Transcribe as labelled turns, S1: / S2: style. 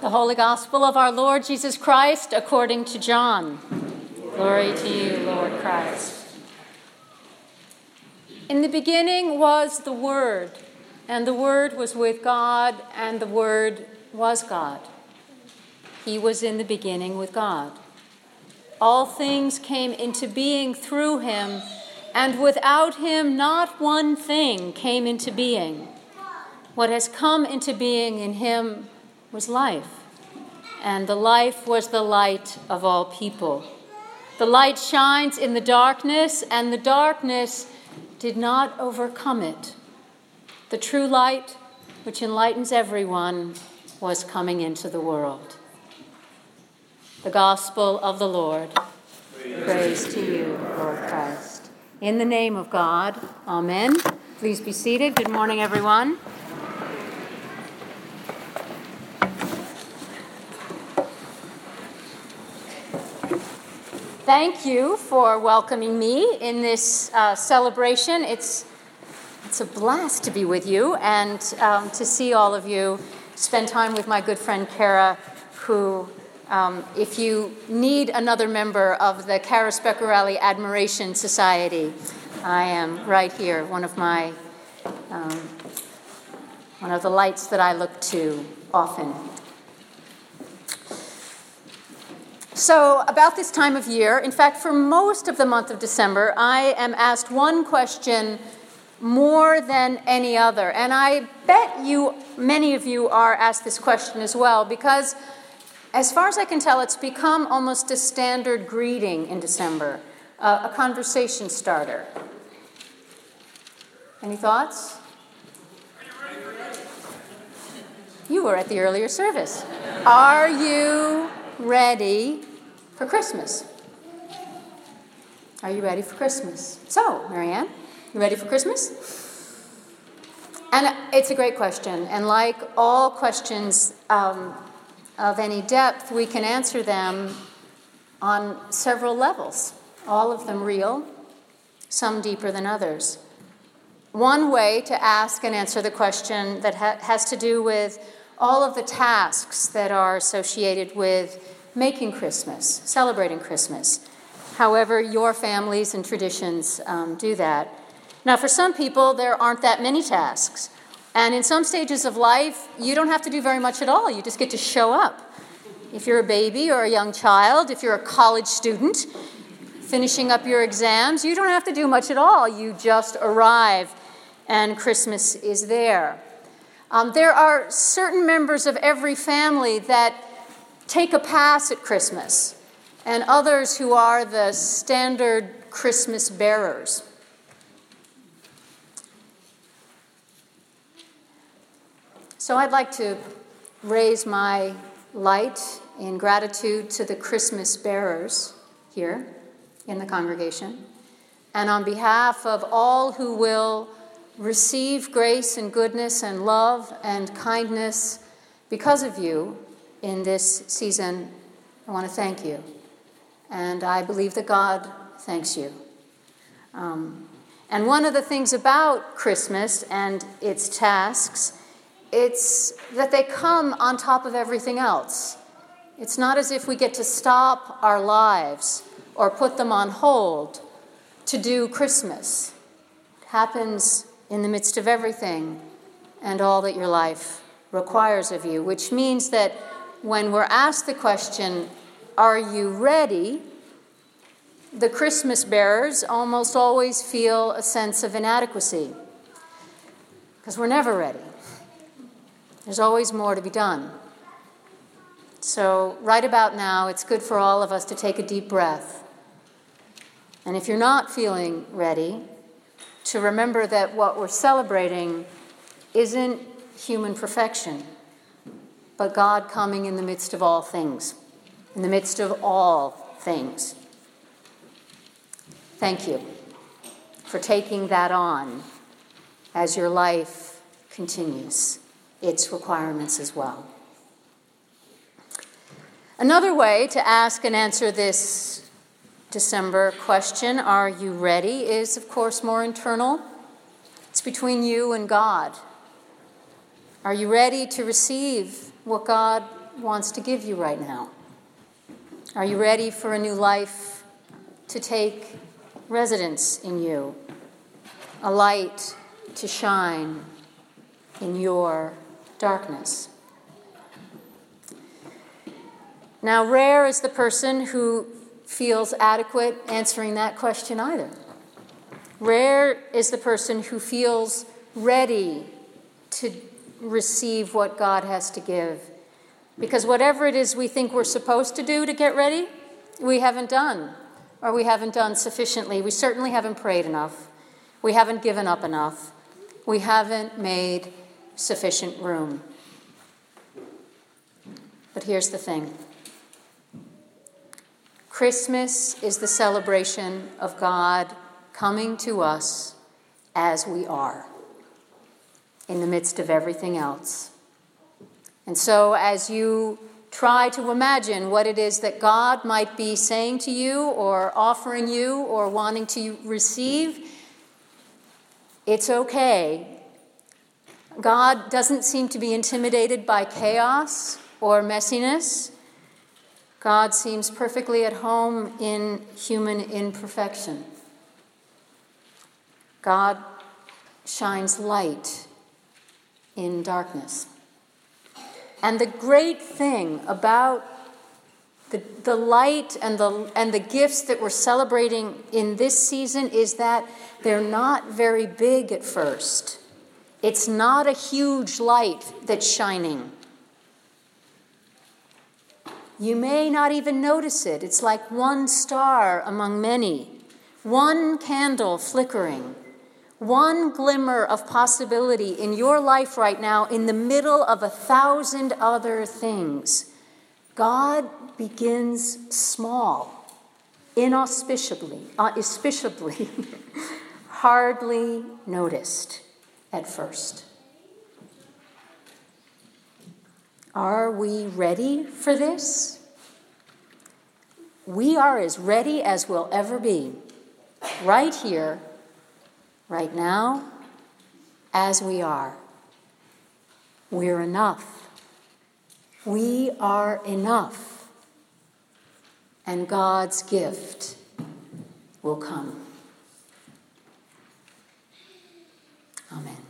S1: The Holy Gospel of our Lord Jesus Christ according to John. Glory to you, Lord Christ. In the beginning was the Word, and the Word was with God, and the Word was God. He was in the beginning with God. All things came into being through him, and without him, not one thing came into being. What has come into being in him was life, and the life was the light of all people. The light shines in the darkness, and the darkness did not overcome it. The true light, which enlightens everyone, was coming into the world. The Gospel of the Lord. Praise, Praise to you, Lord Christ. In the name of God, Amen. Please be seated. Good morning, everyone. Thank you for welcoming me in this uh, celebration. It's, it's a blast to be with you and um, to see all of you spend time with my good friend Cara, who, um, if you need another member of the Cara Spaccarelli Admiration Society, I am right here, one of my um, one of the lights that I look to often So, about this time of year, in fact, for most of the month of December, I am asked one question more than any other. And I bet you, many of you are asked this question as well, because as far as I can tell, it's become almost a standard greeting in December, uh, a conversation starter. Any thoughts? You were at the earlier service. Are you ready for Christmas. Are you ready for Christmas? So, Marianne, you ready for Christmas? And it's a great question. And like all questions um, of any depth, we can answer them on several levels, all of them real, some deeper than others. One way to ask and answer the question that ha- has to do with all of the tasks that are associated with making Christmas, celebrating Christmas, however your families and traditions um, do that. Now, for some people, there aren't that many tasks. And in some stages of life, you don't have to do very much at all. You just get to show up. If you're a baby or a young child, if you're a college student finishing up your exams, you don't have to do much at all. You just arrive, and Christmas is there. Um, there are certain members of every family that take a pass at Christmas, and others who are the standard Christmas bearers. So I'd like to raise my light in gratitude to the Christmas bearers here in the congregation. And on behalf of all who will receive grace and goodness and love and kindness because of you, in this season, I want to thank you. And I believe that God thanks you. Um, and one of the things about Christmas and its tasks, it's that they come on top of everything else. It's not as if we get to stop our lives or put them on hold to do Christmas. It happens in the midst of everything and all that your life requires of you, which means that when we're asked the question, Are you ready? the Christmas bearers almost always feel a sense of inadequacy because we're never ready. There's always more to be done. So, right about now, it's good for all of us to take a deep breath. And if you're not feeling ready, to remember that what we're celebrating isn't human perfection but God coming in the midst of all things, in the midst of all things. Thank you for taking that on as your life continues, its requirements as well. Another way to ask and answer this December question, Are you ready? is, of course, more internal. It's between you and God. Are you ready to receive what God wants to give you right now? Are you ready for a new life to take residence in you? A light to shine in your darkness. Now, rare is the person who feels adequate answering that question either. Rare is the person who feels ready to receive what God has to give. Because whatever it is we think we're supposed to do to get ready, we haven't done, or we haven't done sufficiently. We certainly haven't prayed enough. We haven't given up enough. We haven't made sufficient room. But here's the thing Christmas is the celebration of God coming to us as we are, in the midst of everything else. And so, as you try to imagine what it is that God might be saying to you, or offering you, or wanting to receive, it's okay God doesn't seem to be intimidated by chaos or messiness. God seems perfectly at home in human imperfection. God shines light in darkness. And the great thing about the, the light and the, and the gifts that we're celebrating in this season is that they're not very big at first. It's not a huge light that's shining. You may not even notice it. It's like one star among many, one candle flickering, one glimmer of possibility in your life right now in the middle of a thousand other things. God begins small, inauspicably, uh, auspicably, hardly noticed at first. Are we ready for this? We are as ready as we'll ever be, right here, right now, as we are. We're enough. We are enough. And God's gift will come. Amen.